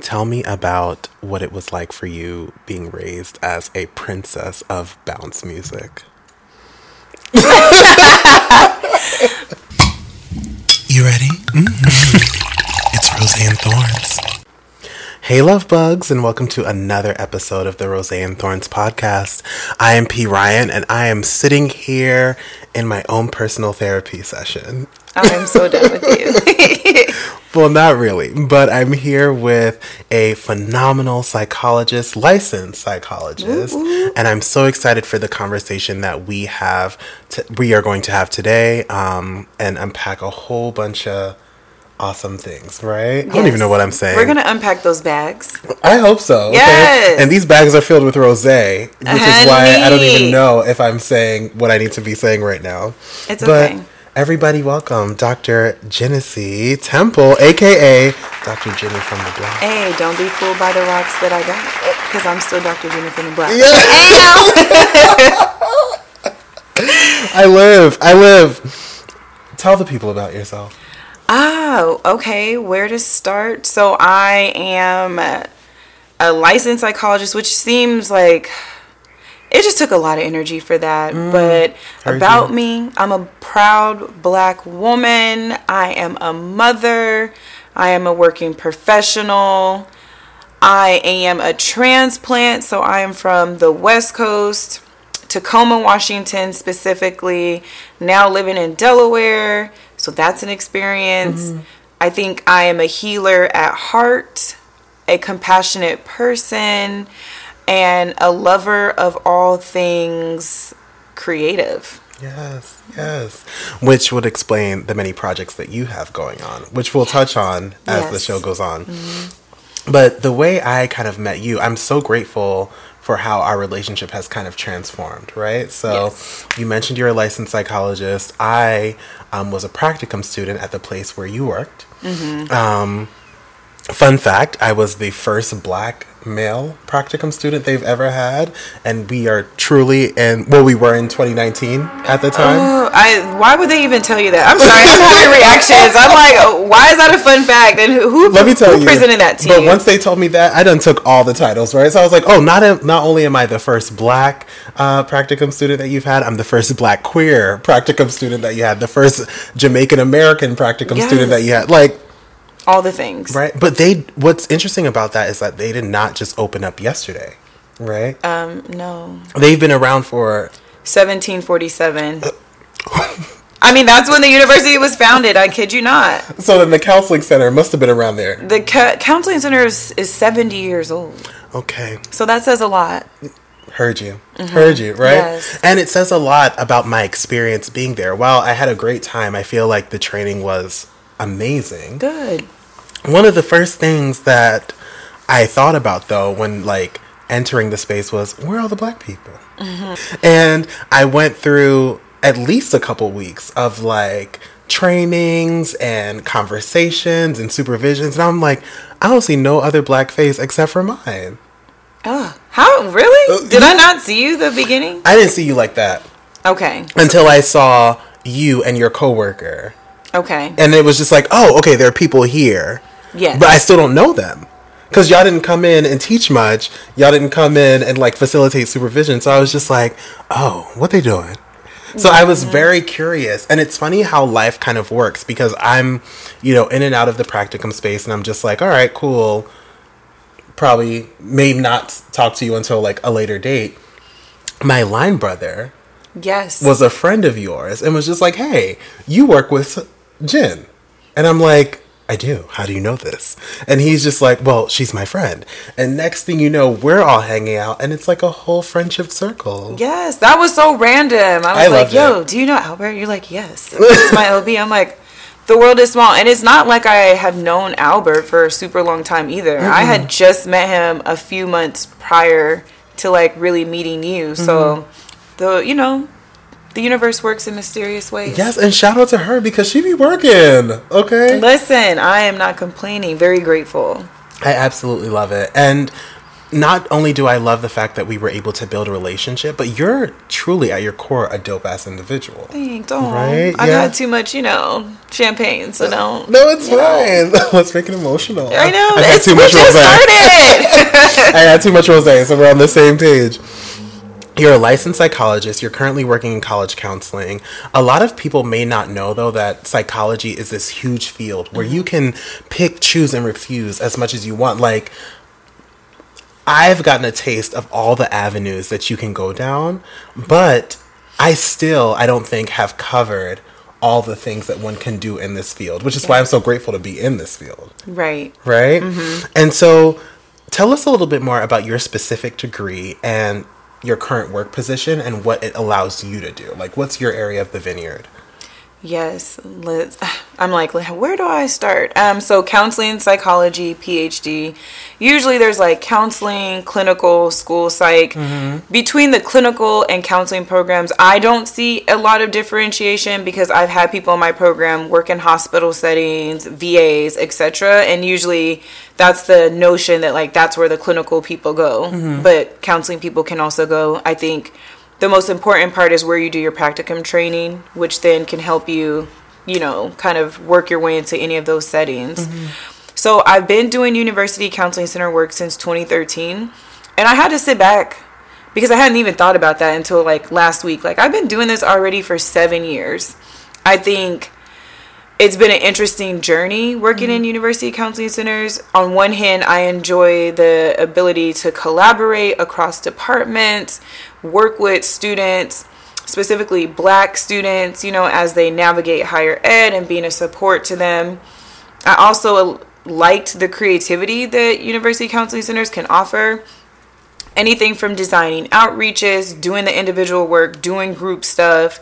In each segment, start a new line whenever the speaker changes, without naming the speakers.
tell me about what it was like for you being raised as a princess of bounce music. you ready? Mm-hmm. it's Roseanne Thorns. Hey, love bugs, and welcome to another episode of the Roseanne Thorns podcast. I am P. Ryan, and I am sitting here in my own personal therapy session.
I'm so done with you.
well, not really, but I'm here with a phenomenal psychologist, licensed psychologist, Ooh. and I'm so excited for the conversation that we have. To, we are going to have today, um, and unpack a whole bunch of awesome things, right? Yes. I don't even know what I'm saying.
We're gonna unpack those bags.
I hope so. Yes. Okay? And these bags are filled with rosé, which Honey. is why I don't even know if I'm saying what I need to be saying right now.
It's but okay.
Everybody, welcome Dr. Genesee Temple, aka Dr. Jenny from the Block.
Hey, don't be fooled by the rocks that I got, because I'm still Dr. Jenny from the Block.
Yeah. I live. I live. Tell the people about yourself.
Oh, okay. Where to start? So I am a licensed psychologist, which seems like it just took a lot of energy for that. Mm, but about me, I'm a proud black woman. I am a mother. I am a working professional. I am a transplant, so I am from the West Coast, Tacoma, Washington specifically, now living in Delaware. So that's an experience. Mm-hmm. I think I am a healer at heart, a compassionate person, and a lover of all things creative.
Yes, yes. Which would explain the many projects that you have going on, which we'll touch on as yes. the show goes on. Mm-hmm. But the way I kind of met you, I'm so grateful for how our relationship has kind of transformed, right? So yes. you mentioned you're a licensed psychologist. I um, was a practicum student at the place where you worked. Mm-hmm. Um, fun fact I was the first black male practicum student they've ever had, and we are truly in. Well, we were in 2019 at the time.
Oh, I. Why would they even tell you that? I'm sorry, I'm having reactions. I'm like, oh, why is that a fun fact? And who? who
Let me tell you.
presented that to
but
you?
once they told me that, I done took all the titles, right? So I was like, oh, not a, not only am I the first black uh, practicum student that you've had, I'm the first black queer practicum student that you had, the first Jamaican American practicum yes. student that you had, like
all the things.
Right. But they what's interesting about that is that they did not just open up yesterday, right?
Um no.
They've been around for
1747. I mean, that's when the university was founded. I kid you not.
So then the counseling center must have been around there.
The ca- counseling center is, is 70 years old.
Okay.
So that says a lot.
Heard you. Mm-hmm. Heard you, right? Yes. And it says a lot about my experience being there. While I had a great time, I feel like the training was amazing.
Good.
One of the first things that I thought about though when like entering the space was where are all the black people? Mm-hmm. And I went through at least a couple weeks of like trainings and conversations and supervisions and I'm like I don't see no other black face except for mine.
Oh, how really? Uh, Did I not see you the beginning?
I didn't see you like that.
Okay.
Until I saw you and your coworker
Okay.
And it was just like, oh, okay, there are people here.
Yeah.
But I still don't know them. Because y'all didn't come in and teach much. Y'all didn't come in and like facilitate supervision. So I was just like, oh, what they doing? So I was very curious. And it's funny how life kind of works because I'm, you know, in and out of the practicum space and I'm just like, all right, cool. Probably may not talk to you until like a later date. My line brother
yes
was a friend of yours and was just like, "Hey, you work with Jen. And I'm like, I do. How do you know this? And he's just like, well, she's my friend. And next thing you know, we're all hanging out, and it's like a whole friendship circle.
Yes, that was so random. I was I like, yo, it. do you know Albert? You're like, yes. It's my OB. I'm like, the world is small. And it's not like I have known Albert for a super long time either. Mm-hmm. I had just met him a few months prior to like really meeting you. Mm-hmm. So, the, you know, the universe works in mysterious ways.
Yes, and shout out to her because she be working. Okay.
Listen, I am not complaining. Very grateful.
I absolutely love it. And not only do I love the fact that we were able to build a relationship, but you're truly at your core a dope ass individual.
Thanks. Oh, right? I yeah. got too much, you know, champagne, so don't.
No, it's fine. Know. Let's make it emotional.
I know. I, it's, too much just
started. I had too much rosé, so we're on the same page. You're a licensed psychologist. You're currently working in college counseling. A lot of people may not know, though, that psychology is this huge field where mm-hmm. you can pick, choose, and refuse as much as you want. Like, I've gotten a taste of all the avenues that you can go down, but I still, I don't think, have covered all the things that one can do in this field, which is yeah. why I'm so grateful to be in this field.
Right.
Right? Mm-hmm. And so, tell us a little bit more about your specific degree and your current work position and what it allows you to do. Like, what's your area of the vineyard?
Yes, Liz. I'm like, where do I start? Um, so counseling, psychology, PhD. Usually there's like counseling, clinical, school psych. Mm-hmm. Between the clinical and counseling programs, I don't see a lot of differentiation because I've had people in my program work in hospital settings, VAs, etc. And usually that's the notion that like that's where the clinical people go. Mm-hmm. But counseling people can also go. I think the most important part is where you do your practicum training, which then can help you, you know, kind of work your way into any of those settings. Mm-hmm. So I've been doing university counseling center work since 2013, and I had to sit back because I hadn't even thought about that until like last week. Like I've been doing this already for 7 years. I think it's been an interesting journey working mm-hmm. in university counseling centers. On one hand, I enjoy the ability to collaborate across departments, work with students, specifically black students, you know, as they navigate higher ed and being a support to them. I also liked the creativity that university counseling centers can offer. Anything from designing outreaches, doing the individual work, doing group stuff.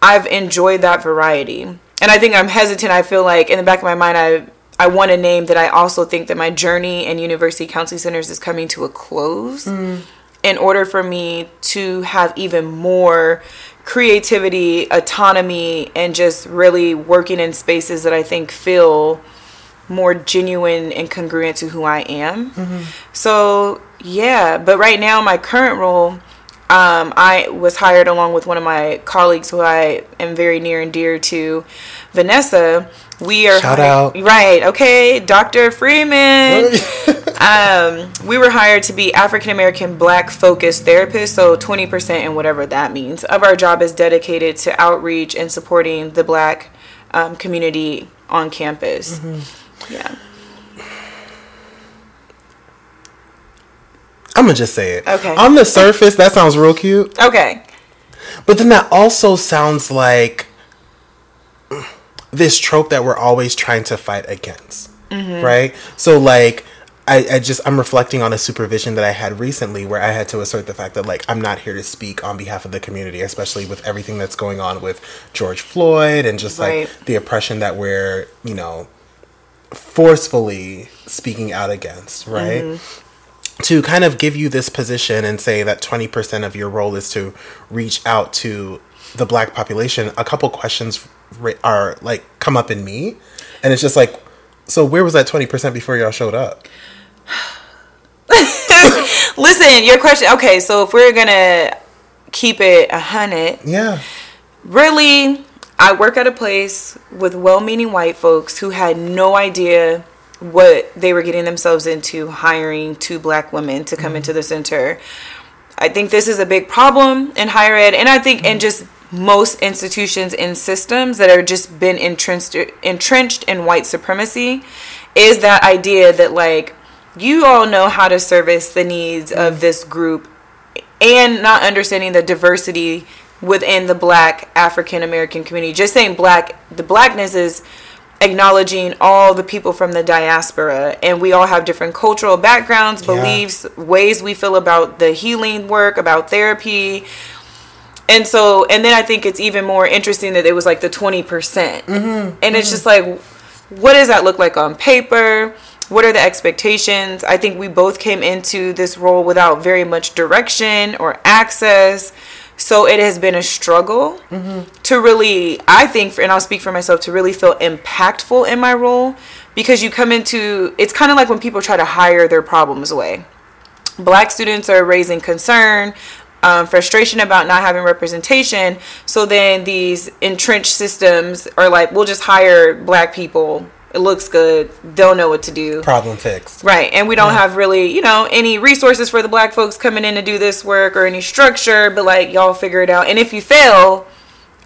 I've enjoyed that variety and I think I'm hesitant. I feel like in the back of my mind, I I want a name that I also think that my journey in university counseling centers is coming to a close. Mm. In order for me to have even more creativity, autonomy, and just really working in spaces that I think feel more genuine and congruent to who I am. Mm-hmm. So, yeah, but right now, my current role um, I was hired along with one of my colleagues who I am very near and dear to, Vanessa. We are
shout hired,
out right. Okay, Dr. Freeman. um, we were hired to be African American Black focused therapists, so twenty percent and whatever that means of our job is dedicated to outreach and supporting the Black um, community on campus. Mm-hmm. Yeah.
I'm gonna just say it.
Okay.
On the surface, that sounds real cute.
Okay.
But then that also sounds like this trope that we're always trying to fight against. Mm-hmm. Right? So like I, I just I'm reflecting on a supervision that I had recently where I had to assert the fact that like I'm not here to speak on behalf of the community, especially with everything that's going on with George Floyd and just right. like the oppression that we're, you know, forcefully speaking out against, right? Mm-hmm to kind of give you this position and say that 20% of your role is to reach out to the black population a couple questions are like come up in me. And it's just like so where was that 20% before y'all showed up?
Listen your question okay so if we're gonna keep it a hundred.
Yeah.
Really i work at a place with well-meaning white folks who had no idea what they were getting themselves into hiring two black women to come mm-hmm. into the center. I think this is a big problem in higher ed, and I think mm-hmm. in just most institutions and systems that are just been entrenched entrenched in white supremacy is that idea that like you all know how to service the needs of this group and not understanding the diversity within the black African American community. Just saying black the blackness is acknowledging all the people from the diaspora and we all have different cultural backgrounds beliefs yeah. ways we feel about the healing work about therapy and so and then i think it's even more interesting that it was like the 20% mm-hmm. and mm-hmm. it's just like what does that look like on paper what are the expectations i think we both came into this role without very much direction or access so it has been a struggle mm-hmm. to really, I think, and I'll speak for myself, to really feel impactful in my role because you come into, it's kind of like when people try to hire their problems away. black students are raising concern um, frustration about not having representation so then these entrenched systems are like we'll just hire black people it looks good they'll know what to do
problem fixed
right and we don't yeah. have really you know any resources for the black folks coming in to do this work or any structure but like y'all figure it out and if you fail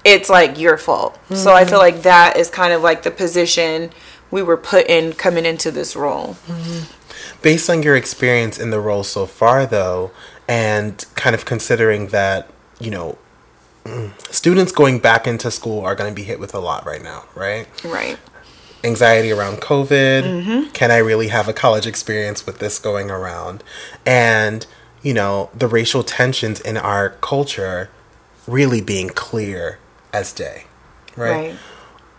it's like your fault mm-hmm. so i feel like that is kind of like the position we were put in coming into this role mm-hmm.
Based on your experience in the role so far, though, and kind of considering that, you know, students going back into school are going to be hit with a lot right now, right?
Right.
Anxiety around COVID. Mm-hmm. Can I really have a college experience with this going around? And, you know, the racial tensions in our culture really being clear as day, right? right.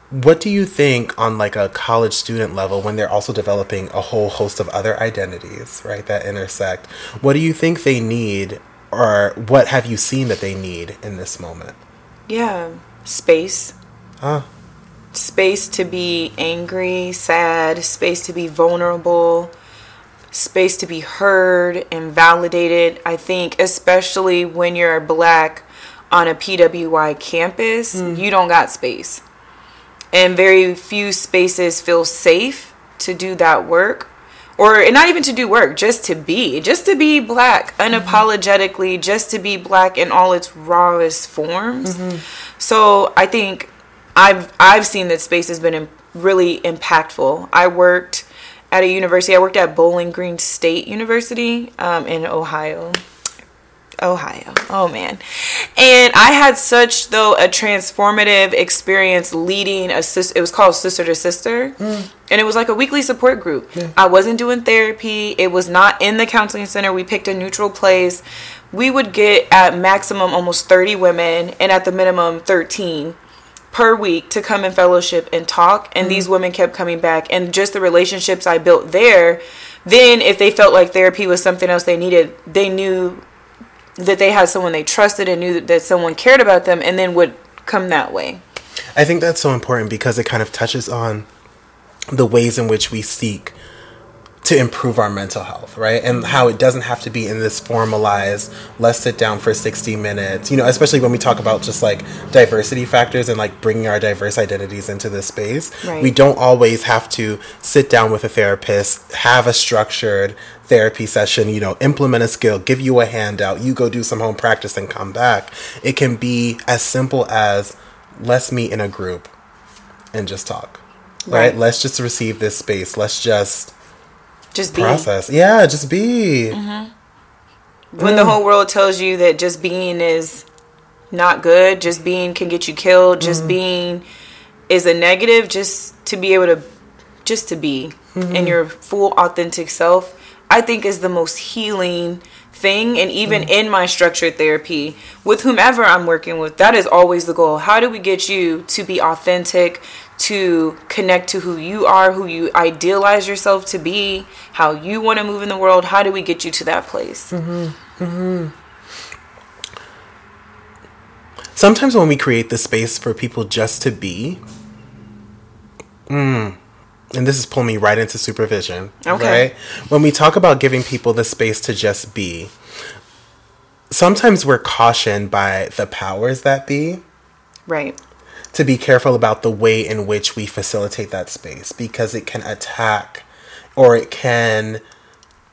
What do you think on like a college student level when they're also developing a whole host of other identities, right, that intersect? What do you think they need or what have you seen that they need in this moment?
Yeah, space. Huh. Space to be angry, sad, space to be vulnerable, space to be heard and validated. I think especially when you're black on a PWI campus, mm. you don't got space and very few spaces feel safe to do that work or not even to do work just to be just to be black unapologetically mm-hmm. just to be black in all its rawest forms mm-hmm. so i think i've i've seen that space has been really impactful i worked at a university i worked at bowling green state university um, in ohio Ohio. Oh man. And I had such though a transformative experience leading a sis it was called Sister to Sister. Mm. And it was like a weekly support group. Yeah. I wasn't doing therapy. It was not in the counseling center. We picked a neutral place. We would get at maximum almost 30 women and at the minimum 13 per week to come in fellowship and talk and mm. these women kept coming back and just the relationships I built there then if they felt like therapy was something else they needed they knew that they had someone they trusted and knew that someone cared about them and then would come that way.
I think that's so important because it kind of touches on the ways in which we seek to improve our mental health, right? And how it doesn't have to be in this formalized, let's sit down for 60 minutes, you know, especially when we talk about just like diversity factors and like bringing our diverse identities into this space. Right. We don't always have to sit down with a therapist, have a structured therapy session, you know, implement a skill, give you a handout, you go do some home practice and come back. It can be as simple as let's meet in a group and just talk. Right? right? Let's just receive this space. Let's just
just be.
Process. Yeah, just be.
Mm-hmm. When mm. the whole world tells you that just being is not good, just being can get you killed, just mm. being is a negative, just to be able to just to be mm-hmm. in your full authentic self, I think is the most healing thing and even mm. in my structured therapy with whomever I'm working with that is always the goal how do we get you to be authentic to connect to who you are, who you idealize yourself to be, how you want to move in the world. How do we get you to that place? Mm-hmm. Mm-hmm.
Sometimes when we create the space for people just to be, mm, and this is pulling me right into supervision. Okay. Right? When we talk about giving people the space to just be, sometimes we're cautioned by the powers that be.
Right
to be careful about the way in which we facilitate that space because it can attack or it can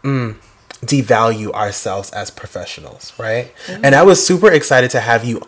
mm, devalue ourselves as professionals, right? Mm-hmm. And I was super excited to have you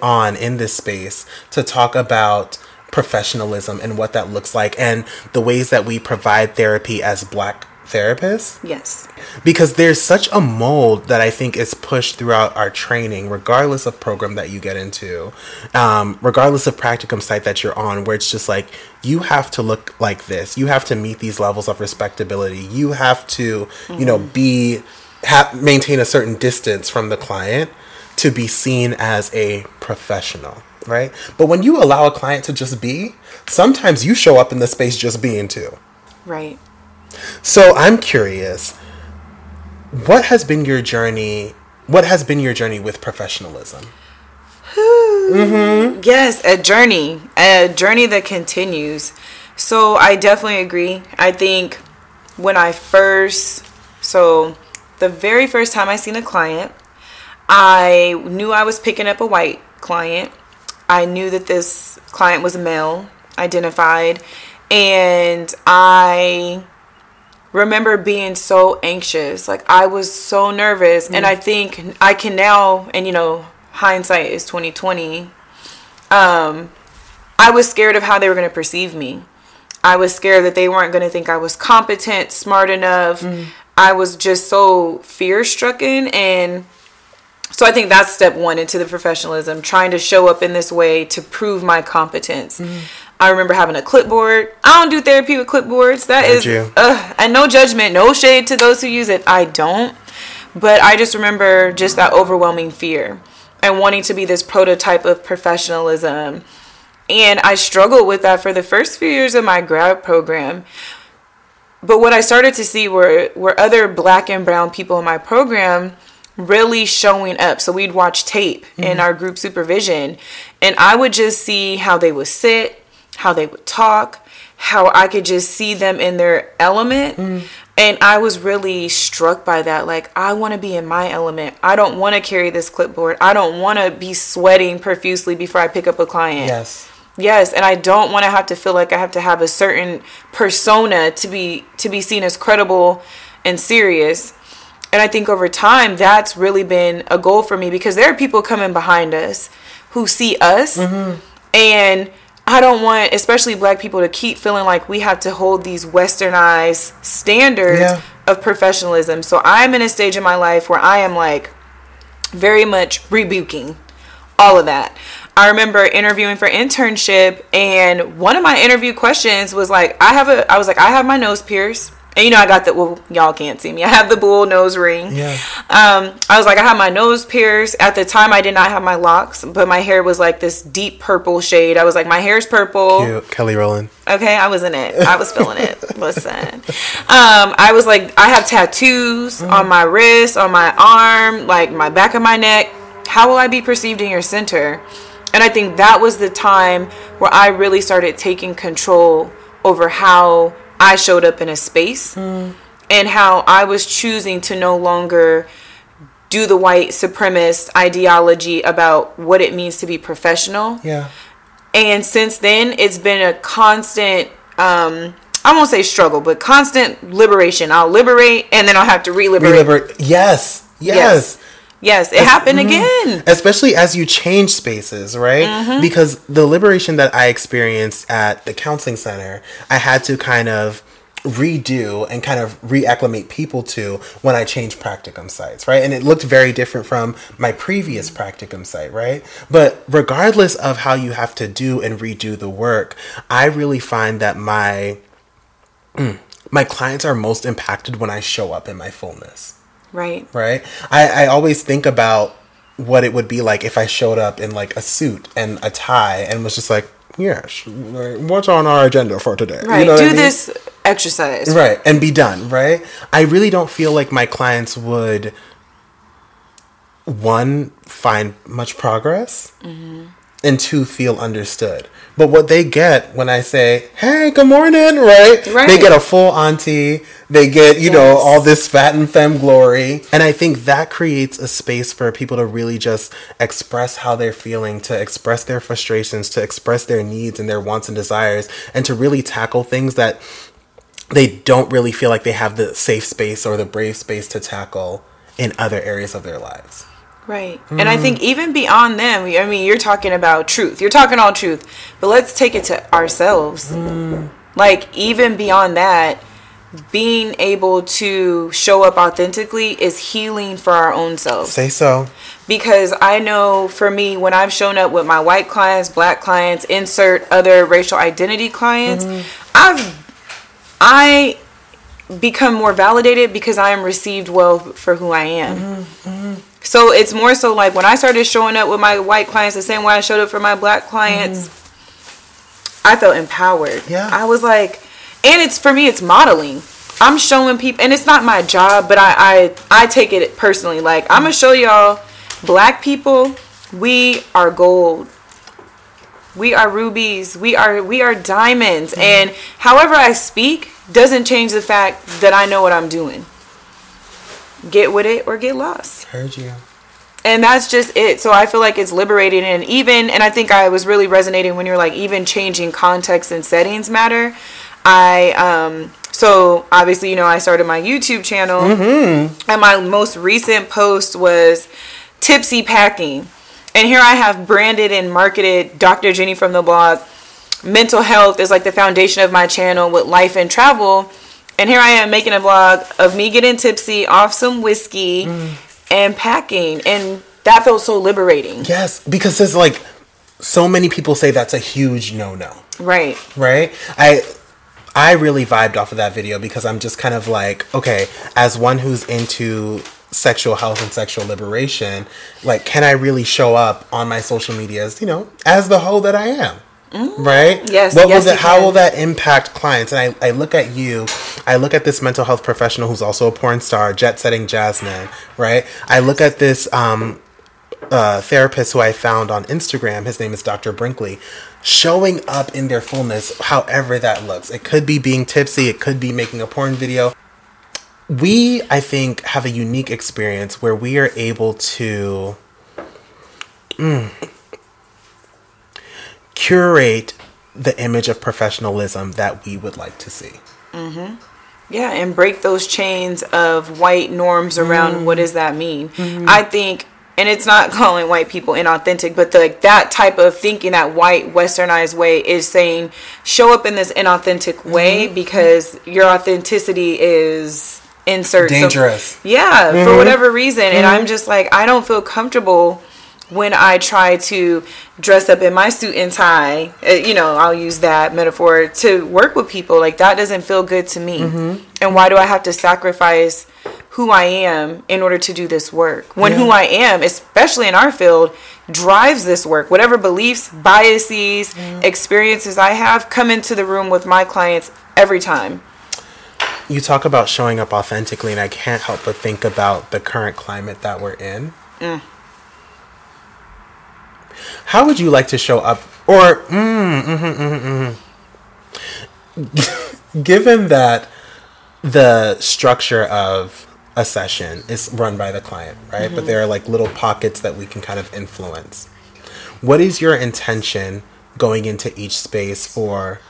on in this space to talk about professionalism and what that looks like and the ways that we provide therapy as black therapists.
Yes.
Because there's such a mold that I think is pushed throughout our training, regardless of program that you get into, um, regardless of practicum site that you're on, where it's just like, you have to look like this. You have to meet these levels of respectability. You have to, mm-hmm. you know, be, ha- maintain a certain distance from the client to be seen as a professional. Right. But when you allow a client to just be, sometimes you show up in the space just being too.
Right.
So I'm curious, what has been your journey? What has been your journey with professionalism?
mm-hmm. Yes, a journey, a journey that continues. So I definitely agree. I think when I first, so the very first time I seen a client, I knew I was picking up a white client. I knew that this client was male identified, and I remember being so anxious. Like I was so nervous, mm. and I think I can now, and you know, hindsight is twenty twenty. Um, I was scared of how they were going to perceive me. I was scared that they weren't going to think I was competent, smart enough. Mm. I was just so fear stricken and so I think that's step one into the professionalism, trying to show up in this way to prove my competence. Mm-hmm. I remember having a clipboard. I don't do therapy with clipboards. That is, uh, and no judgment, no shade to those who use it. I don't, but I just remember just that overwhelming fear and wanting to be this prototype of professionalism. And I struggled with that for the first few years of my grad program. But what I started to see were were other black and brown people in my program really showing up. So we'd watch tape mm-hmm. in our group supervision, and I would just see how they would sit, how they would talk, how I could just see them in their element. Mm-hmm. And I was really struck by that. Like, I want to be in my element. I don't want to carry this clipboard. I don't want to be sweating profusely before I pick up a client.
Yes.
Yes, and I don't want to have to feel like I have to have a certain persona to be to be seen as credible and serious. And I think over time, that's really been a goal for me because there are people coming behind us who see us. Mm-hmm. And I don't want, especially black people, to keep feeling like we have to hold these westernized standards yeah. of professionalism. So I'm in a stage in my life where I am like very much rebuking all of that. I remember interviewing for internship and one of my interview questions was like I have a I was like I have my nose pierced and you know, I got the well, y'all can't see me. I have the bull nose ring.
Yeah.
Um, I was like, I have my nose pierced. At the time, I did not have my locks, but my hair was like this deep purple shade. I was like, my hair's purple.
Cute. Kelly Rowland.
Okay, I was in it. I was feeling it. Listen, um, I was like, I have tattoos mm. on my wrist, on my arm, like my back of my neck. How will I be perceived in your center? And I think that was the time where I really started taking control over how I showed up in a space mm. and how I was choosing to no longer do the white supremacist ideology about what it means to be professional.
Yeah.
And since then, it's been a constant, um, I won't say struggle, but constant liberation. I'll liberate and then I'll have to re-liberate.
Re-liberate. Yes. Yes. yes.
Yes, it happened mm-hmm. again.
Especially as you change spaces, right? Mm-hmm. Because the liberation that I experienced at the counseling center, I had to kind of redo and kind of reacclimate people to when I changed practicum sites, right? And it looked very different from my previous practicum site, right? But regardless of how you have to do and redo the work, I really find that my my clients are most impacted when I show up in my fullness.
Right.
Right. I, I always think about what it would be like if I showed up in like a suit and a tie and was just like, yes, what's on our agenda for today?
Right. You know Do I mean? this exercise.
Right. And be done. Right. I really don't feel like my clients would, one, find much progress. Mm-hmm and two feel understood. But what they get when I say, "Hey, good morning," right? right. They get a full auntie. They get, you yes. know, all this fat and femme glory. And I think that creates a space for people to really just express how they're feeling, to express their frustrations, to express their needs and their wants and desires, and to really tackle things that they don't really feel like they have the safe space or the brave space to tackle in other areas of their lives.
Right. Mm. And I think even beyond them, I mean, you're talking about truth. You're talking all truth. But let's take it to ourselves. Mm. Like, even beyond that, being able to show up authentically is healing for our own selves.
Say so.
Because I know for me, when I've shown up with my white clients, black clients, insert other racial identity clients, mm-hmm. I've I become more validated because I am received well for who I am. Mm-hmm. Mm-hmm. So it's more so like when I started showing up with my white clients the same way I showed up for my black clients, mm. I felt empowered.
Yeah.
I was like, and it's for me, it's modeling. I'm showing people, and it's not my job, but I I, I take it personally. Like I'm gonna show y'all, black people, we are gold. We are rubies. We are we are diamonds. Mm. And however I speak doesn't change the fact that I know what I'm doing get with it or get lost.
Heard you.
And that's just it. So I feel like it's liberating and even and I think I was really resonating when you're like even changing context and settings matter. I um so obviously you know I started my YouTube channel mm-hmm. and my most recent post was tipsy packing. And here I have branded and marketed Dr. Jenny from the Block. Mental health is like the foundation of my channel with life and travel. And here I am making a vlog of me getting tipsy off some whiskey mm. and packing. And that felt so liberating.
Yes, because there's like so many people say that's a huge no no.
Right.
Right? I I really vibed off of that video because I'm just kind of like, okay, as one who's into sexual health and sexual liberation, like, can I really show up on my social medias, you know, as the hoe that I am? Mm-hmm. Right?
Yes.
What
yes,
will that, how will that impact clients? And I, I look at you, I look at this mental health professional who's also a porn star, jet setting Jasmine, right? I look at this um, uh, therapist who I found on Instagram. His name is Dr. Brinkley. Showing up in their fullness, however that looks. It could be being tipsy, it could be making a porn video we i think have a unique experience where we are able to mm, curate the image of professionalism that we would like to see
mm-hmm. yeah and break those chains of white norms around mm. what does that mean mm-hmm. i think and it's not calling white people inauthentic but the, like that type of thinking that white westernized way is saying show up in this inauthentic way mm-hmm. because your authenticity is insert
dangerous.
Some, yeah, mm-hmm. for whatever reason, mm-hmm. and I'm just like I don't feel comfortable when I try to dress up in my suit and tie. Uh, you know, I'll use that metaphor to work with people. Like that doesn't feel good to me. Mm-hmm. And why do I have to sacrifice? who I am in order to do this work. When yeah. who I am, especially in our field, drives this work. Whatever beliefs, biases, yeah. experiences I have come into the room with my clients every time
you talk about showing up authentically, and I can't help but think about the current climate that we're in. Mm. How would you like to show up? Or, mm, mm-hmm, mm-hmm. given that the structure of a session is run by the client, right? Mm-hmm. But there are like little pockets that we can kind of influence. What is your intention going into each space for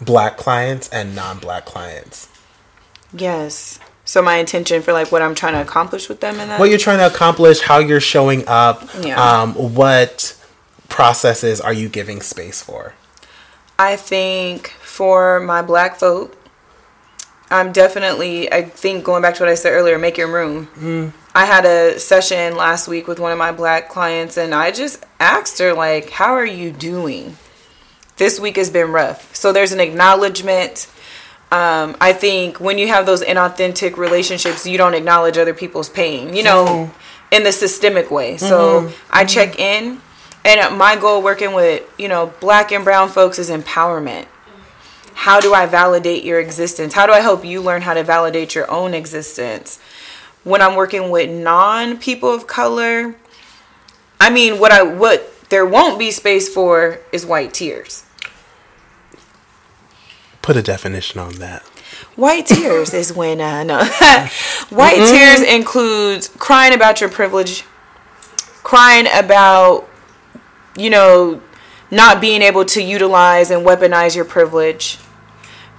black clients and non black clients?
Yes. So my intention for like what I'm trying to accomplish with them and that.
What you're trying to accomplish, how you're showing up, yeah. um, what processes are you giving space for?
I think for my black folk, I'm definitely I think going back to what I said earlier, make your room. Mm. I had a session last week with one of my black clients and I just asked her like, "How are you doing?" This week has been rough. So there's an acknowledgement um, I think when you have those inauthentic relationships, you don't acknowledge other people's pain, you know, mm-hmm. in the systemic way. So mm-hmm. I check in, and my goal working with, you know, black and brown folks is empowerment. How do I validate your existence? How do I help you learn how to validate your own existence? When I'm working with non people of color, I mean, what I what there won't be space for is white tears
Put a definition on that.
White tears is when uh no white mm-hmm. tears includes crying about your privilege, crying about you know not being able to utilize and weaponize your privilege,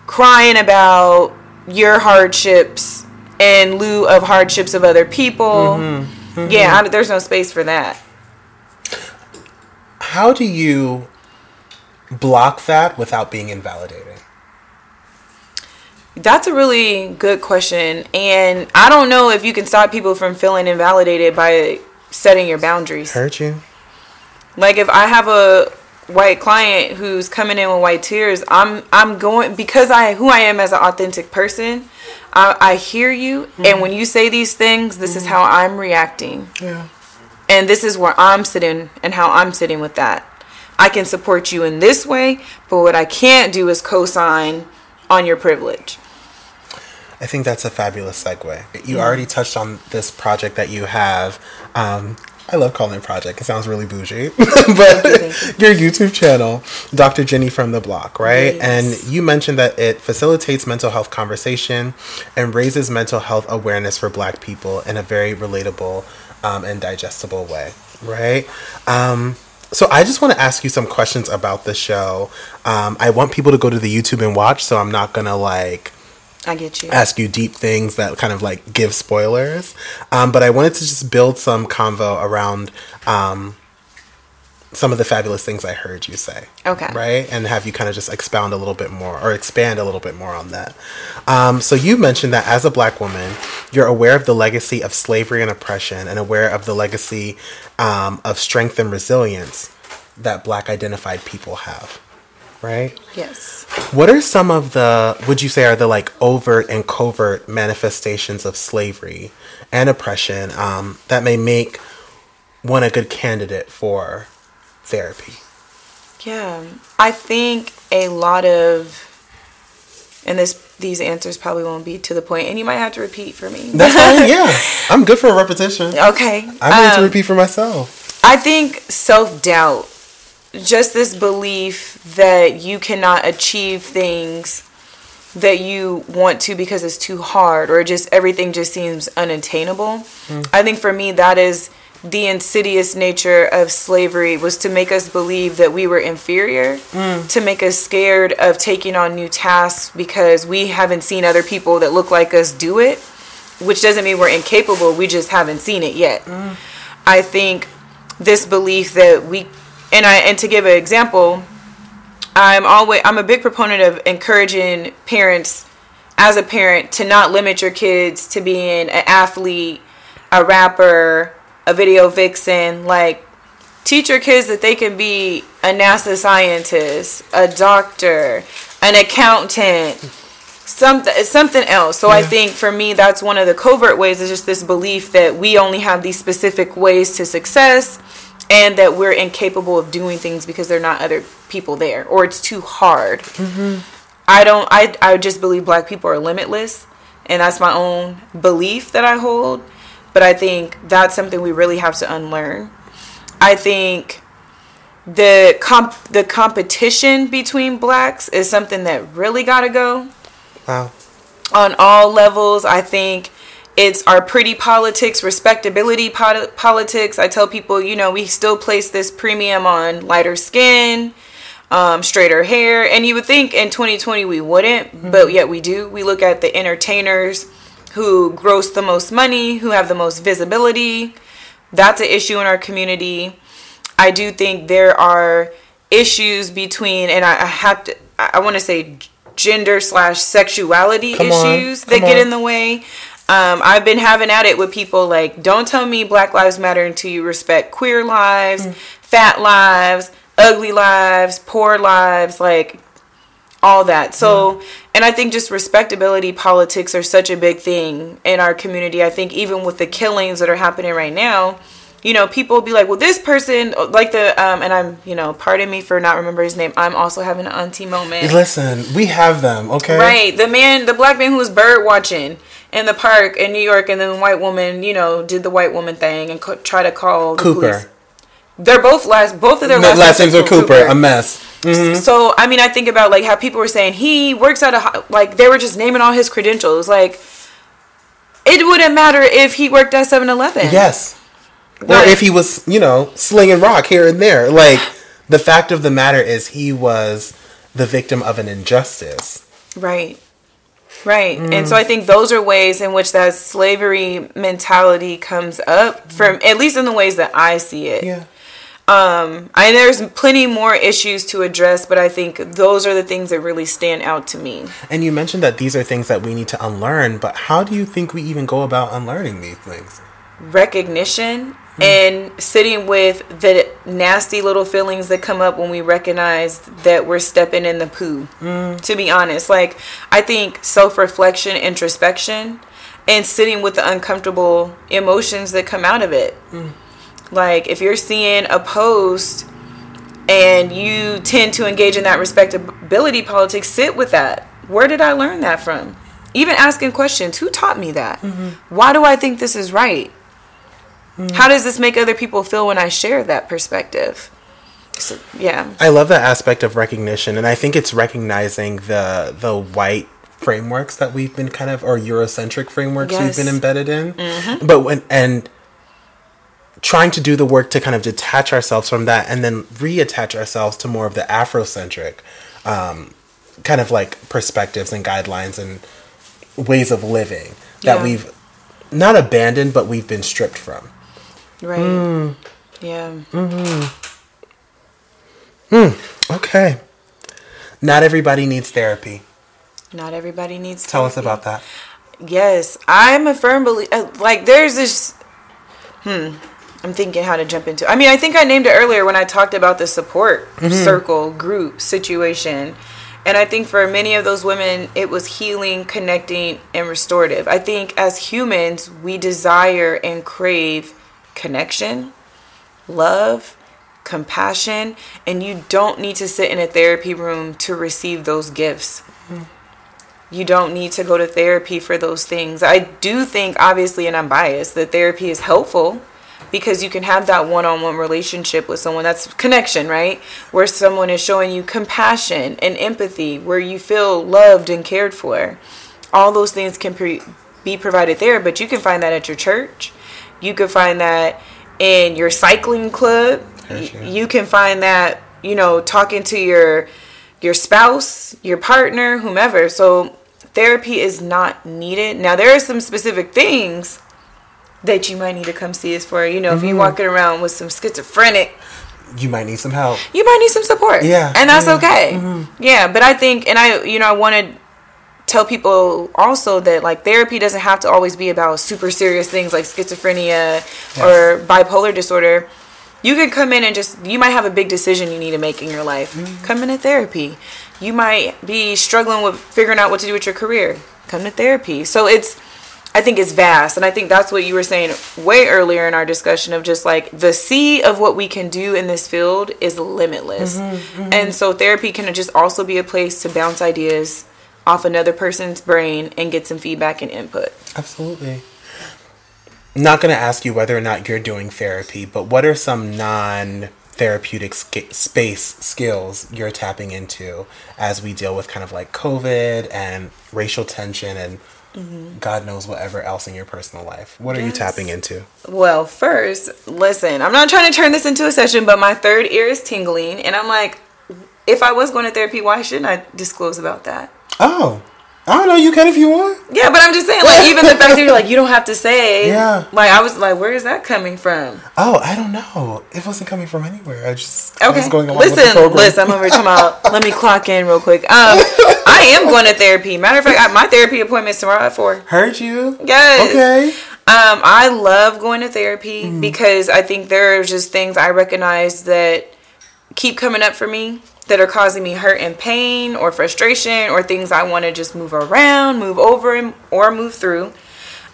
crying about your hardships in lieu of hardships of other people. Mm-hmm. Mm-hmm. Yeah, I, there's no space for that.
How do you block that without being invalidated?
That's a really good question. And I don't know if you can stop people from feeling invalidated by setting your boundaries.
Hurt you?
Like if I have a white client who's coming in with white tears, I'm I'm going because I who I am as an authentic person. I, I hear you, mm-hmm. and when you say these things, this mm-hmm. is how I'm reacting.
Yeah.
And this is where I'm sitting and how I'm sitting with that. I can support you in this way, but what I can't do is co-sign on your privilege.
I think that's a fabulous segue. You yeah. already touched on this project that you have. Um, I love calling it project. It sounds really bougie. but your YouTube channel, Dr. Jenny from the Block, right? Yes. And you mentioned that it facilitates mental health conversation and raises mental health awareness for Black people in a very relatable um, and digestible way, right? Um, so I just want to ask you some questions about the show. Um, I want people to go to the YouTube and watch, so I'm not gonna like.
I get you.
Ask you deep things that kind of like give spoilers, um, but I wanted to just build some convo around um, some of the fabulous things I heard you say.
Okay.
Right? And have you kind of just expound a little bit more or expand a little bit more on that. Um, so you mentioned that as a black woman, you're aware of the legacy of slavery and oppression and aware of the legacy um, of strength and resilience that black identified people have. Right?
Yes.
What are some of the, would you say, are the like overt and covert manifestations of slavery and oppression um, that may make one a good candidate for therapy?
Yeah, I think a lot of, and this these answers probably won't be to the point, and you might have to repeat for me.
That's fine. Yeah, I'm good for a repetition.
Okay,
I'm um, to repeat for myself.
I think self doubt, just this belief that you cannot achieve things that you want to because it's too hard or just everything just seems unattainable. Mm. I think for me that is the insidious nature of slavery was to make us believe that we were inferior, mm. to make us scared of taking on new tasks because we haven't seen other people that look like us do it, which doesn't mean we're incapable, we just haven't seen it yet. Mm. I think this belief that we and I and to give an example, I'm always I'm a big proponent of encouraging parents as a parent to not limit your kids to being an athlete, a rapper, a video vixen, like teach your kids that they can be a NASA scientist, a doctor, an accountant, something something else. So yeah. I think for me that's one of the covert ways is just this belief that we only have these specific ways to success and that we're incapable of doing things because there are not other people there or it's too hard. Mm-hmm. I don't I I just believe black people are limitless and that's my own belief that I hold but I think that's something we really have to unlearn. I think the comp the competition between blacks is something that really got to go.
Wow.
On all levels, I think it's our pretty politics, respectability politics. I tell people, you know, we still place this premium on lighter skin, um, straighter hair, and you would think in 2020 we wouldn't, mm-hmm. but yet we do. We look at the entertainers who gross the most money, who have the most visibility. That's an issue in our community. I do think there are issues between, and I, have to, I want to say gender slash sexuality Come issues that get in the way. Um, I've been having at it with people like, don't tell me Black Lives Matter until you respect queer lives, mm. fat lives, ugly lives, poor lives. Like, all that. So, mm. and I think just respectability politics are such a big thing in our community. I think even with the killings that are happening right now, you know, people be like, well, this person, like the, um, and I'm, you know, pardon me for not remember his name. I'm also having an auntie moment.
Listen, we have them, okay?
Right. The man, the black man who was bird watching in the park in New York, and then the white woman, you know, did the white woman thing and co- try to call
Cooper.
Police. They're both last, both of their last,
last names are Cooper, Cooper. A mess.
Mm-hmm. So I mean, I think about like how people were saying he works at a like they were just naming all his credentials. Like it wouldn't matter if he worked at 7-Eleven.
Yes. Like, or if he was, you know, slinging rock here and there. Like the fact of the matter is he was the victim of an injustice.
Right. Right. Mm. And so I think those are ways in which that slavery mentality comes up from at least in the ways that I see it.
Yeah.
Um, I there's plenty more issues to address, but I think those are the things that really stand out to me.
And you mentioned that these are things that we need to unlearn, but how do you think we even go about unlearning these things?
Recognition mm. and sitting with the nasty little feelings that come up when we recognize that we're stepping in the poo. Mm. To be honest, like I think self-reflection, introspection, and sitting with the uncomfortable emotions that come out of it. Mm like if you're seeing a post and you tend to engage in that respectability politics, sit with that. Where did I learn that from? Even asking questions, who taught me that? Mm-hmm. Why do I think this is right? Mm. How does this make other people feel when I share that perspective? So, yeah.
I love that aspect of recognition, and I think it's recognizing the the white frameworks that we've been kind of or Eurocentric frameworks yes. we've been embedded in. Mm-hmm. But when and trying to do the work to kind of detach ourselves from that and then reattach ourselves to more of the Afrocentric um, kind of like perspectives and guidelines and ways of living that yeah. we've not abandoned, but we've been stripped from. Right. Mm. Yeah. Mm-hmm. Hmm. Okay. Not everybody needs therapy.
Not everybody needs.
Tell us about that.
Yes, I'm a firm believer. Uh, like, there's this. Hmm. I'm thinking how to jump into. I mean, I think I named it earlier when I talked about the support mm-hmm. circle group situation. And I think for many of those women, it was healing, connecting, and restorative. I think as humans, we desire and crave connection, love, compassion, and you don't need to sit in a therapy room to receive those gifts. Mm-hmm. You don't need to go to therapy for those things. I do think, obviously, and I'm biased, that therapy is helpful because you can have that one-on-one relationship with someone that's connection right where someone is showing you compassion and empathy where you feel loved and cared for all those things can pre- be provided there but you can find that at your church you can find that in your cycling club you can find that you know talking to your your spouse your partner whomever so therapy is not needed now there are some specific things that you might need to come see us for. You know, mm-hmm. if you're walking around with some schizophrenic,
you might need some help.
You might need some support. Yeah, and that's yeah. okay. Mm-hmm. Yeah, but I think, and I, you know, I want to tell people also that like therapy doesn't have to always be about super serious things like schizophrenia yes. or bipolar disorder. You can come in and just you might have a big decision you need to make in your life. Mm-hmm. Come into therapy. You might be struggling with figuring out what to do with your career. Come to therapy. So it's I think it's vast. And I think that's what you were saying way earlier in our discussion of just like the sea of what we can do in this field is limitless. Mm-hmm, mm-hmm. And so therapy can just also be a place to bounce ideas off another person's brain and get some feedback and input.
Absolutely. I'm not going to ask you whether or not you're doing therapy, but what are some non therapeutic sk- space skills you're tapping into as we deal with kind of like COVID and racial tension and Mm-hmm. God knows whatever else in your personal life. What yes. are you tapping into?
Well, first, listen, I'm not trying to turn this into a session, but my third ear is tingling. And I'm like, if I was going to therapy, why shouldn't I disclose about that?
Oh, I don't know. You can if you want.
Yeah, but I'm just saying, like, even the fact that you're like, you don't have to say. Yeah. Like, I was like, where is that coming from?
Oh, I don't know. It wasn't coming from anywhere. I just
okay. I was going along listen, with the program. Listen, I'm over talking about. let me clock in real quick. Um, I am going to therapy. Matter of fact, I, my therapy appointment is tomorrow at four.
Heard you.
Yes. Okay. Um, I love going to therapy mm. because I think there are just things I recognize that keep coming up for me that are causing me hurt and pain or frustration or things I want to just move around, move over, or move through.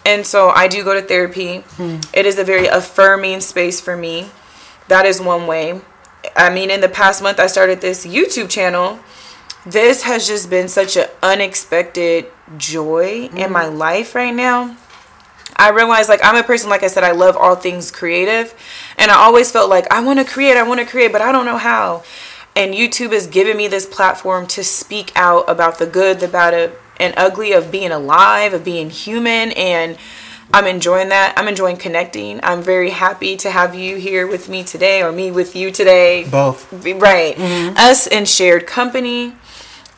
And so I do go to therapy. Hmm. It is a very affirming space for me. That is one way. I mean, in the past month, I started this YouTube channel. This has just been such an unexpected joy in hmm. my life right now. I realized, like, I'm a person, like I said, I love all things creative. And I always felt like I want to create, I want to create, but I don't know how. And YouTube has given me this platform to speak out about the good, the bad, and ugly of being alive, of being human. And I'm enjoying that. I'm enjoying connecting. I'm very happy to have you here with me today, or me with you today.
Both.
Right. Mm-hmm. Us in shared company.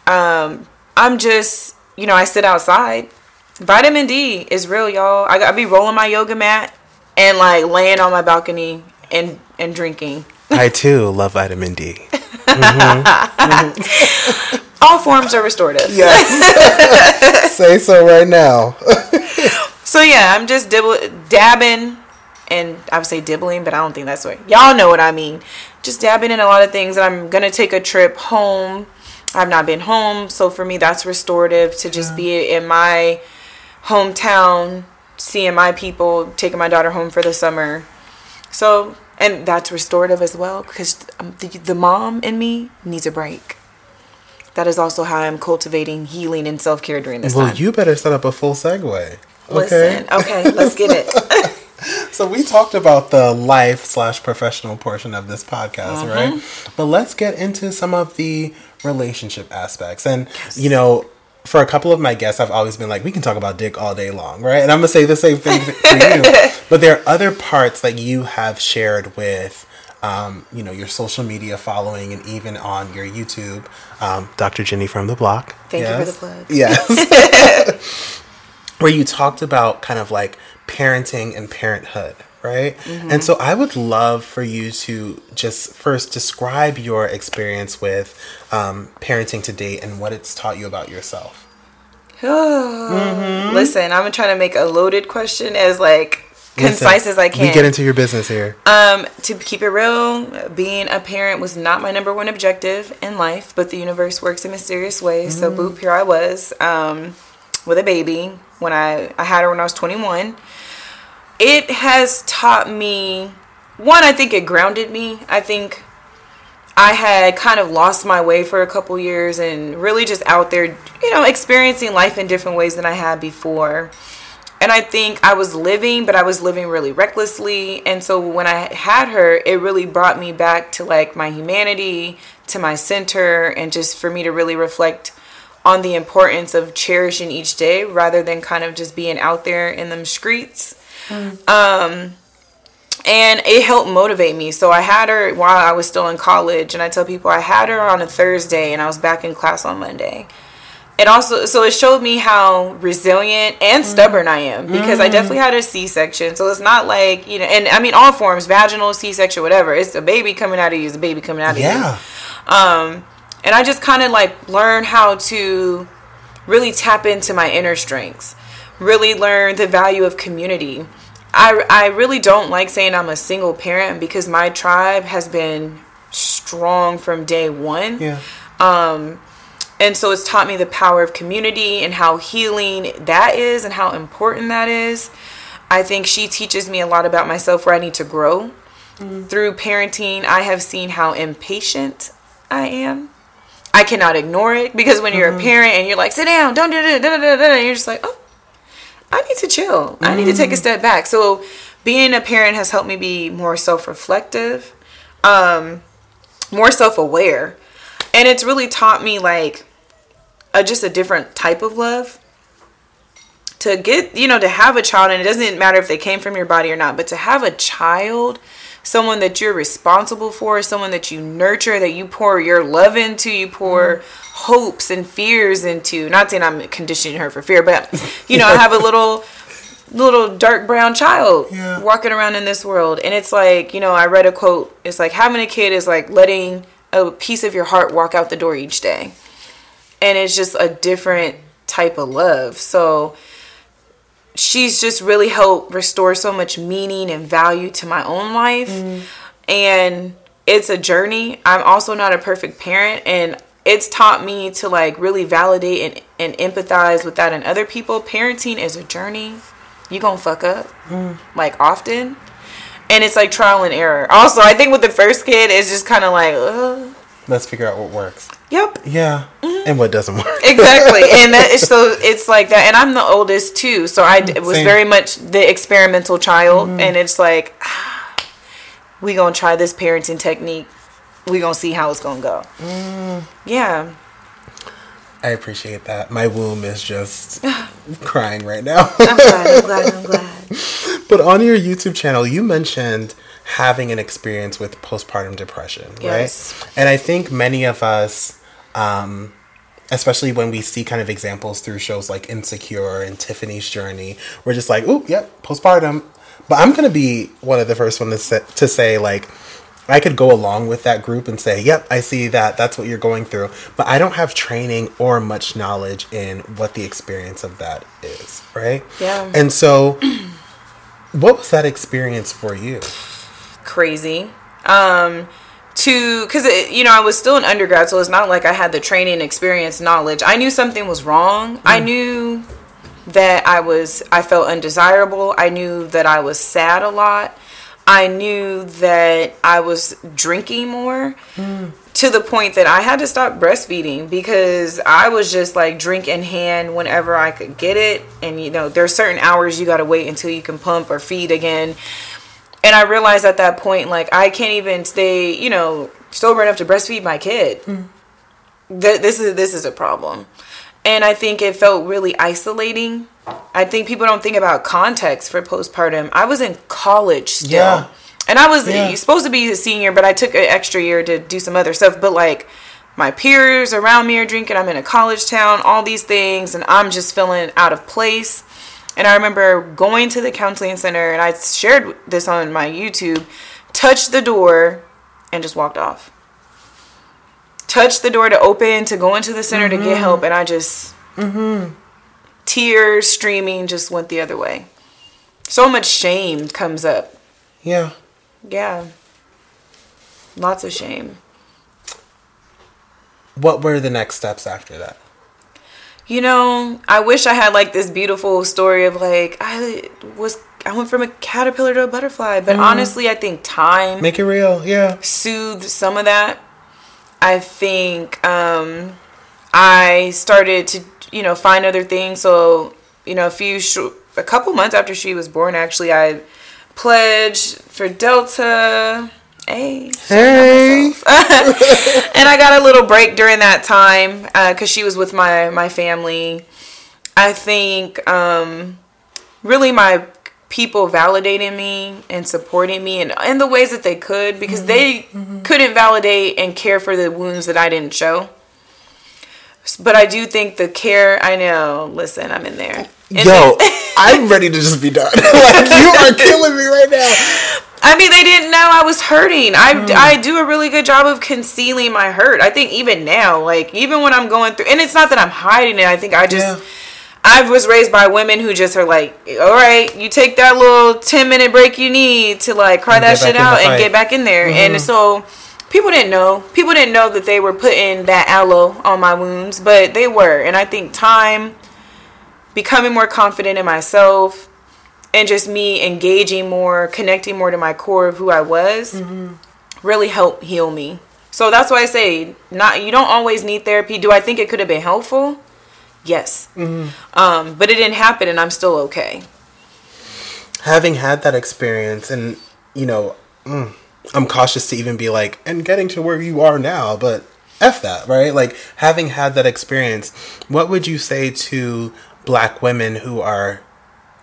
Um, I'm just, you know, I sit outside. Vitamin D is real, y'all. I got to be rolling my yoga mat and like laying on my balcony and and drinking.
I too love vitamin D.
Mm-hmm. All forms are restorative.
Yes. Say so right now.
so yeah, I'm just dibble, dabbing, and I would say dibbling, but I don't think that's right. Y'all know what I mean. Just dabbing in a lot of things. And I'm gonna take a trip home. I've not been home, so for me that's restorative to just yeah. be in my hometown, seeing my people, taking my daughter home for the summer. So and that's restorative as well because the, the mom in me needs a break that is also how i'm cultivating healing and self-care during this time.
well
time.
you better set up a full segue
okay Listen, okay let's get it
so we talked about the life slash professional portion of this podcast, mm-hmm. right? But let's get into some of the relationship aspects. And yes. you know, for a couple of my guests, I've always been like, we can talk about dick all day long, right? And I'm gonna say the same thing for you. But there are other parts that you have shared with, um, you know, your social media following and even on your YouTube. Um, Dr. Jenny from the block.
Thank yes. you for the plug.
Yes. Where you talked about kind of like parenting and parenthood, right? Mm-hmm. And so I would love for you to just first describe your experience with um, parenting to date and what it's taught you about yourself.
mm-hmm. Listen, I'm trying to make a loaded question as like concise Listen, as I can.
We get into your business here.
Um, to keep it real, being a parent was not my number one objective in life, but the universe works in mysterious ways. Mm. So boop, here I was um, with a baby when I I had her when I was 21 it has taught me one i think it grounded me. I think i had kind of lost my way for a couple years and really just out there you know experiencing life in different ways than i had before. And i think i was living but i was living really recklessly. And so when i had her it really brought me back to like my humanity to my center and just for me to really reflect on the importance of cherishing each day rather than kind of just being out there in them streets Mm. Um, and it helped motivate me. So I had her while I was still in college, and I tell people I had her on a Thursday, and I was back in class on Monday. It also so it showed me how resilient and mm. stubborn I am because mm. I definitely had a C-section. So it's not like you know, and I mean all forms, vaginal, C-section, whatever. It's a baby coming out of you, it's a baby coming out of yeah. you. Um, and I just kind of like learn how to really tap into my inner strengths really learn the value of community. I, I really don't like saying I'm a single parent because my tribe has been strong from day one.
Yeah.
Um, and so it's taught me the power of community and how healing that is and how important that is. I think she teaches me a lot about myself where I need to grow. Mm-hmm. Through parenting, I have seen how impatient I am. I cannot ignore it because when you're mm-hmm. a parent and you're like, sit down, don't do it, you're just like, oh, I need to chill. Mm-hmm. I need to take a step back. So being a parent has helped me be more self-reflective, um, more self-aware, and it's really taught me like a, just a different type of love. To get you know to have a child, and it doesn't matter if they came from your body or not, but to have a child someone that you're responsible for, someone that you nurture, that you pour your love into, you pour mm-hmm. hopes and fears into. Not saying I'm conditioning her for fear, but you know, I have a little little dark brown child yeah. walking around in this world. And it's like, you know, I read a quote, it's like having a kid is like letting a piece of your heart walk out the door each day. And it's just a different type of love. So she's just really helped restore so much meaning and value to my own life. Mm. And it's a journey. I'm also not a perfect parent and it's taught me to like really validate and, and empathize with that in other people. Parenting is a journey. You gonna fuck up mm. like often. And it's like trial and error. Also, I think with the first kid, it's just kind of like, Ugh.
Let's figure out what works.
Yep.
Yeah. Mm-hmm. And what doesn't work.
exactly. And that is so it's like that. And I'm the oldest too, so I d- was Same. very much the experimental child. Mm-hmm. And it's like, ah, we gonna try this parenting technique. We gonna see how it's gonna go. Mm. Yeah.
I appreciate that. My womb is just crying right now.
I'm glad. I'm glad. I'm glad.
But on your YouTube channel, you mentioned having an experience with postpartum depression, yes. right? And I think many of us um, especially when we see kind of examples through shows like Insecure and Tiffany's Journey, we're just like, oh, yep, postpartum. But I'm going to be one of the first ones to say, to say, like, I could go along with that group and say, yep, I see that. That's what you're going through. But I don't have training or much knowledge in what the experience of that is, right?
Yeah.
And so, what was that experience for you?
Crazy. Um, to because you know I was still an undergrad, so it's not like I had the training, experience, knowledge. I knew something was wrong. Mm. I knew that I was I felt undesirable. I knew that I was sad a lot. I knew that I was drinking more. Mm. to the point that I had to stop breastfeeding because I was just like drink in hand whenever I could get it. And you know, there's certain hours you got to wait until you can pump or feed again. And I realized at that point, like, I can't even stay, you know, sober enough to breastfeed my kid. Mm. Th- this is this is a problem. And I think it felt really isolating. I think people don't think about context for postpartum. I was in college still. Yeah and I was yeah. supposed to be a senior, but I took an extra year to do some other stuff. But like my peers around me are drinking. I'm in a college town, all these things, and I'm just feeling out of place. And I remember going to the counseling center, and I shared this on my YouTube. Touched the door, and just walked off. Touched the door to open to go into the center mm-hmm. to get mm-hmm. help, and I just mm-hmm. tears streaming just went the other way. So much shame comes up.
Yeah.
Yeah. Lots of shame.
What were the next steps after that?
You know, I wish I had like this beautiful story of like I was I went from a caterpillar to a butterfly, but mm. honestly, I think time
make it real, yeah,
soothed some of that. I think um I started to you know find other things. So you know, a few sh- a couple months after she was born, actually, I pledged for Delta. Hey. Hey. and I got a little break during that time because uh, she was with my my family. I think um, really my people validating me and supporting me in, in the ways that they could because mm-hmm. they mm-hmm. couldn't validate and care for the wounds that I didn't show. But I do think the care, I know, listen, I'm in there.
And Yo, I'm ready to just be done. like you are killing me right now.
I mean, they didn't know I was hurting. I, mm. I do a really good job of concealing my hurt. I think even now, like even when I'm going through, and it's not that I'm hiding it. I think I just. Yeah. I was raised by women who just are like, all right, you take that little 10 minute break you need to like cry and that shit out and get back in there. Mm-hmm. And so people didn't know. People didn't know that they were putting that aloe on my wounds, but they were. And I think time becoming more confident in myself and just me engaging more, connecting more to my core of who I was mm-hmm. really helped heal me. So that's why I say not you don't always need therapy. Do I think it could have been helpful? Yes. Mm-hmm. Um, but it didn't happen and I'm still okay.
Having had that experience and you know, mm, I'm cautious to even be like and getting to where you are now, but F that, right? Like having had that experience, what would you say to black women who are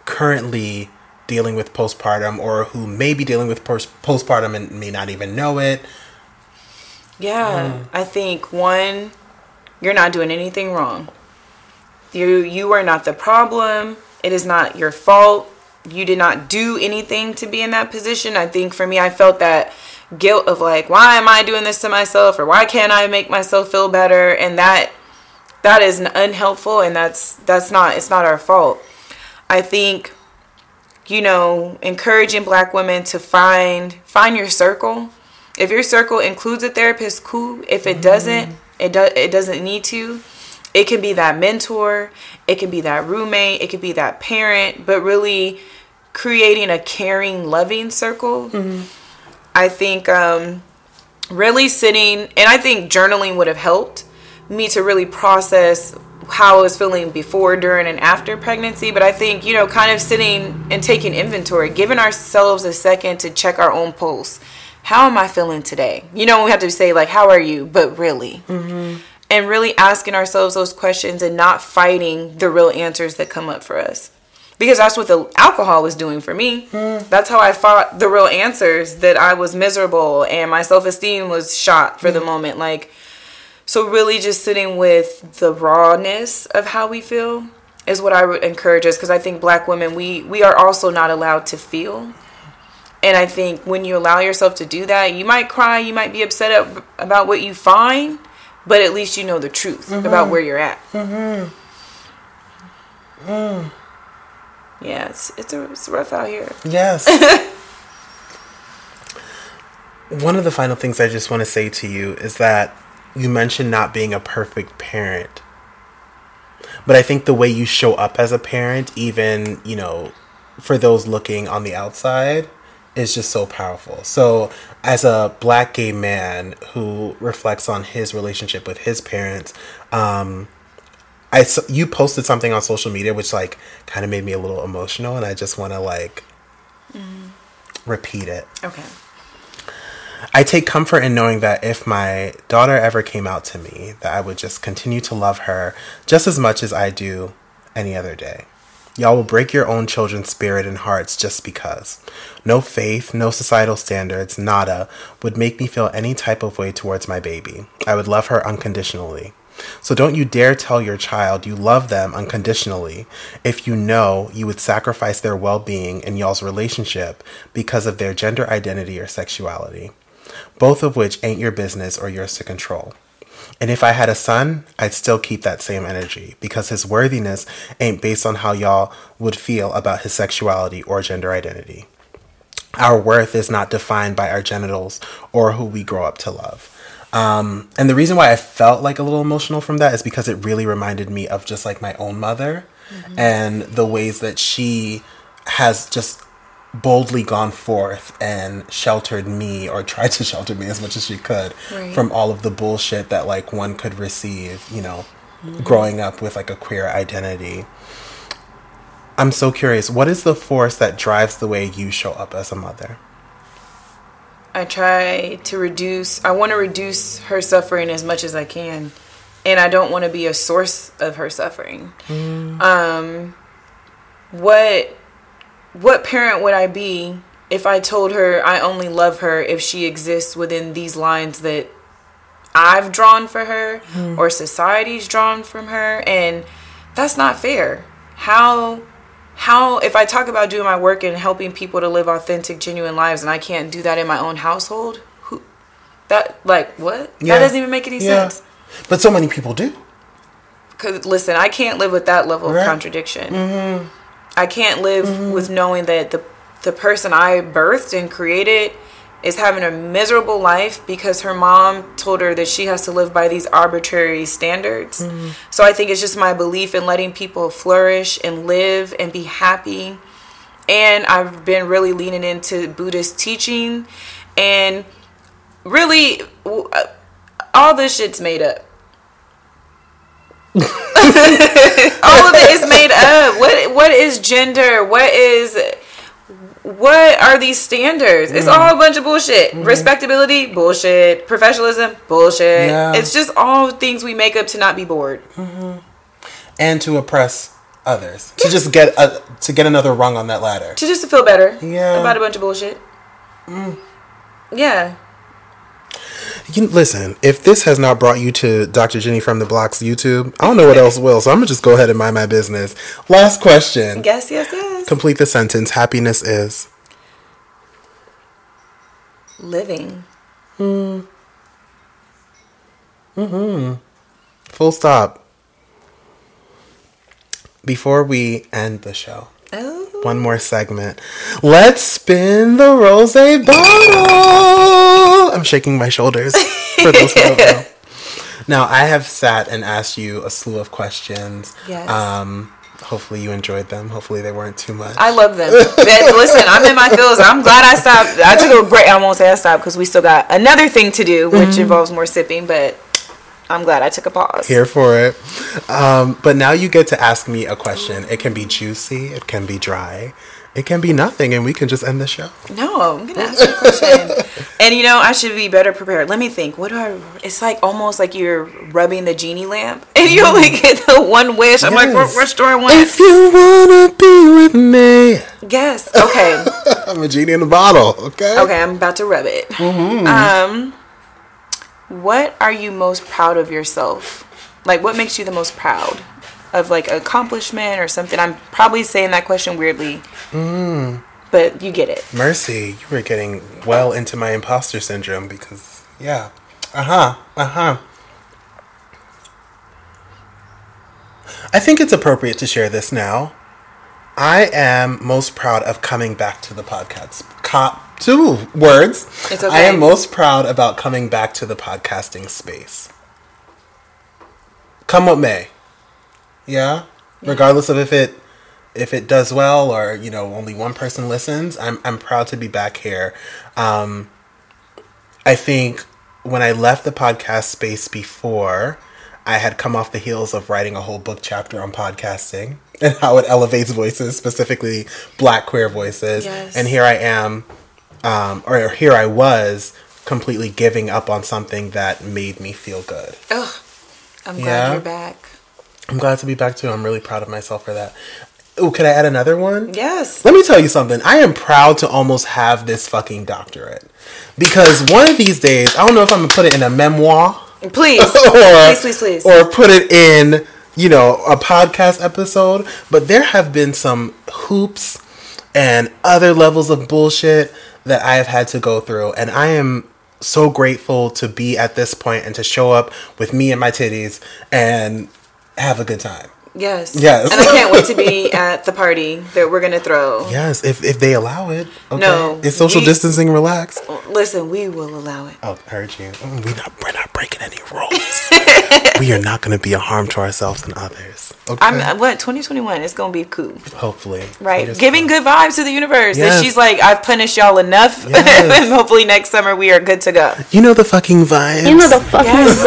currently dealing with postpartum or who may be dealing with post- postpartum and may not even know it.
Yeah, mm. I think one, you're not doing anything wrong. You you are not the problem. It is not your fault. You did not do anything to be in that position. I think for me I felt that guilt of like why am I doing this to myself or why can't I make myself feel better and that that is unhelpful and that's that's not it's not our fault i think you know encouraging black women to find find your circle. If your circle includes a therapist cool. If it doesn't it does it doesn't need to. It can be that mentor. It can be that roommate. It can be that parent. But really creating a caring loving circle mm-hmm. i think um really sitting and i think journaling would have helped me to really process how I was feeling before, during, and after pregnancy. But I think, you know, kind of sitting and taking inventory, giving ourselves a second to check our own pulse. How am I feeling today? You know, we have to say, like, how are you? But really. Mm-hmm. And really asking ourselves those questions and not fighting the real answers that come up for us. Because that's what the alcohol was doing for me. Mm. That's how I fought the real answers that I was miserable and my self esteem was shot for mm. the moment. Like, so really just sitting with the rawness of how we feel is what I would encourage us because I think black women we we are also not allowed to feel. And I think when you allow yourself to do that, you might cry, you might be upset about what you find, but at least you know the truth mm-hmm. about where you're at. Mm-hmm. Mm. Yeah, it's it's, a, it's rough out here.
Yes. One of the final things I just want to say to you is that you mentioned not being a perfect parent. But I think the way you show up as a parent, even, you know, for those looking on the outside, is just so powerful. So, as a black gay man who reflects on his relationship with his parents, um, I you posted something on social media which like kind of made me a little emotional, and I just want to like mm. repeat it.
Okay.
I take comfort in knowing that if my daughter ever came out to me, that I would just continue to love her just as much as I do any other day. Y'all will break your own children's spirit and hearts just because. No faith, no societal standards, nada, would make me feel any type of way towards my baby. I would love her unconditionally. So don't you dare tell your child you love them unconditionally if you know you would sacrifice their well being and y'all's relationship because of their gender identity or sexuality, both of which ain't your business or yours to control. And if I had a son, I'd still keep that same energy because his worthiness ain't based on how y'all would feel about his sexuality or gender identity. Our worth is not defined by our genitals or who we grow up to love. Um, and the reason why I felt like a little emotional from that is because it really reminded me of just like my own mother mm-hmm. and the ways that she has just boldly gone forth and sheltered me or tried to shelter me as much as she could right. from all of the bullshit that like one could receive, you know, mm-hmm. growing up with like a queer identity. I'm so curious, what is the force that drives the way you show up as a mother?
I try to reduce I want to reduce her suffering as much as I can. And I don't want to be a source of her suffering. Mm. Um what what parent would I be if I told her I only love her if she exists within these lines that I've drawn for her mm. or society's drawn from her and that's not fair. How how if I talk about doing my work and helping people to live authentic genuine lives and I can't do that in my own household, who that like what? Yeah. That doesn't even make any yeah. sense.
But so many people do.
Cuz listen, I can't live with that level right. of contradiction. Mm-hmm. I can't live mm-hmm. with knowing that the the person I birthed and created is having a miserable life because her mom told her that she has to live by these arbitrary standards. Mm-hmm. So I think it's just my belief in letting people flourish and live and be happy. And I've been really leaning into Buddhist teaching and really all this shit's made up. All of it is made up. What what is gender? What is what are these standards? Mm. It's all a bunch of bullshit. Mm-hmm. Respectability, bullshit. Professionalism, bullshit. Yeah. It's just all things we make up to not be bored.
Mm-hmm. And to oppress others. To just get a, to get another rung on that ladder.
To just to feel better. Yeah. About a bunch of bullshit. Mm. Yeah.
You listen. If this has not brought you to Dr. Jenny from the Blocks YouTube, I don't know what else will. So I'm gonna just go ahead and mind my business. Last question.
Yes, yes, yes.
Complete the sentence. Happiness is
living. Hmm.
Hmm. Full stop. Before we end the show. One more segment. Let's spin the rose bottle. I'm shaking my shoulders for those who don't know. Now, I have sat and asked you a slew of questions. Yes. Um, hopefully you enjoyed them. Hopefully they weren't too much.
I love them. Listen, I'm in my feels. I'm glad I stopped. I took a break. I won't say I stopped because we still got another thing to do, which mm-hmm. involves more sipping. But I'm glad I took a pause.
Here for it. Um, but now you get to ask me a question. It can be juicy. It can be dry it can be nothing and we can just end the show.
No, I'm gonna ask you a question. and you know, I should be better prepared. Let me think. What do I it's like almost like you're rubbing the genie lamp and you only get the one wish. I'm yes. like, which door I want?
If you wanna be with me.
Yes. Okay.
I'm a genie in a bottle, okay?
Okay, I'm about to rub it. Mm-hmm. Um what are you most proud of yourself? Like what makes you the most proud? of like accomplishment or something? I'm probably saying that question weirdly. Mm. But you get it.
Mercy, you were getting well into my imposter syndrome because, yeah. Uh huh. Uh huh. I think it's appropriate to share this now. I am most proud of coming back to the podcast. Co- two words. It's okay. I am most proud about coming back to the podcasting space. Come what may. Yeah? yeah. Regardless of if it if it does well or you know only one person listens, I'm I'm proud to be back here. Um, I think when I left the podcast space before, I had come off the heels of writing a whole book chapter on podcasting and how it elevates voices, specifically black queer voices. Yes. And here I am, um, or here I was, completely giving up on something that made me feel good.
Ugh. I'm glad yeah? you're back.
I'm glad to be back too. I'm really proud of myself for that. Oh, could I add another one?
Yes.
Let me tell you something. I am proud to almost have this fucking doctorate. Because one of these days, I don't know if I'm gonna put it in a memoir.
Please. or, please, please, please.
Or put it in, you know, a podcast episode. But there have been some hoops and other levels of bullshit that I have had to go through. And I am so grateful to be at this point and to show up with me and my titties and have a good time.
Yes.
Yes.
And I can't wait to be at the party that we're gonna throw.
Yes, if if they allow it.
Okay. No.
It's social we, distancing relax.
Listen, we will allow it.
Oh, heard you. Mm, we not we're not breaking any rules. we are not gonna be a harm to ourselves and others.
Okay. I'm what 2021 is gonna be cool.
Hopefully.
Right. Giving good vibes to the universe. Yes. And she's like, I've punished y'all enough. Yes. and hopefully next summer we are good to go.
You know the fucking vibes.
You know the fucking yes.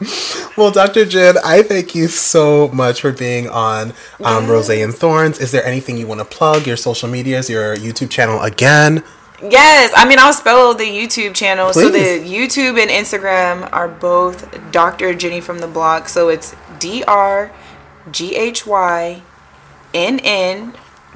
vibes. well, Dr. Jen, I thank you so much for being on um, yes. Rose and Thorns. Is there anything you want to plug? Your social medias, your YouTube channel again?
Yes, I mean I'll spell the YouTube channel. Please. So the YouTube and Instagram are both Dr. Jenny from the block. So it's D R G H Y N N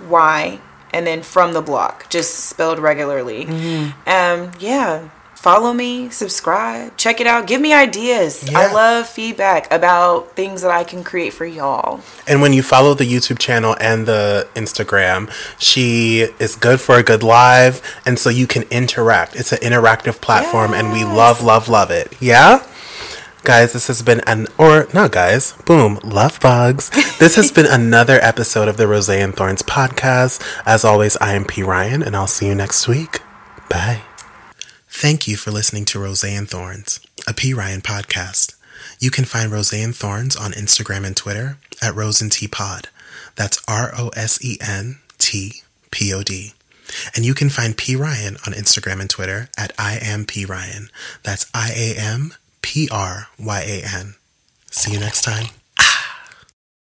Y and then from the block, just spelled regularly. Mm-hmm. Um, yeah, follow me, subscribe, check it out, give me ideas. Yeah. I love feedback about things that I can create for y'all.
And when you follow the YouTube channel and the Instagram, she is good for a good live, and so you can interact. It's an interactive platform, yes. and we love, love, love it. Yeah? Guys, this has been an or not guys, boom, love bugs. This has been another episode of the Rose and Thorns podcast. As always, I am P Ryan, and I'll see you next week. Bye. Thank you for listening to Rose and Thorns, a P Ryan podcast. You can find Rose and Thorns on Instagram and Twitter at Rose and T That's R O S E N T P O D. And you can find P Ryan on Instagram and Twitter at I am P Ryan. That's I A M P R Y A N. See you next time.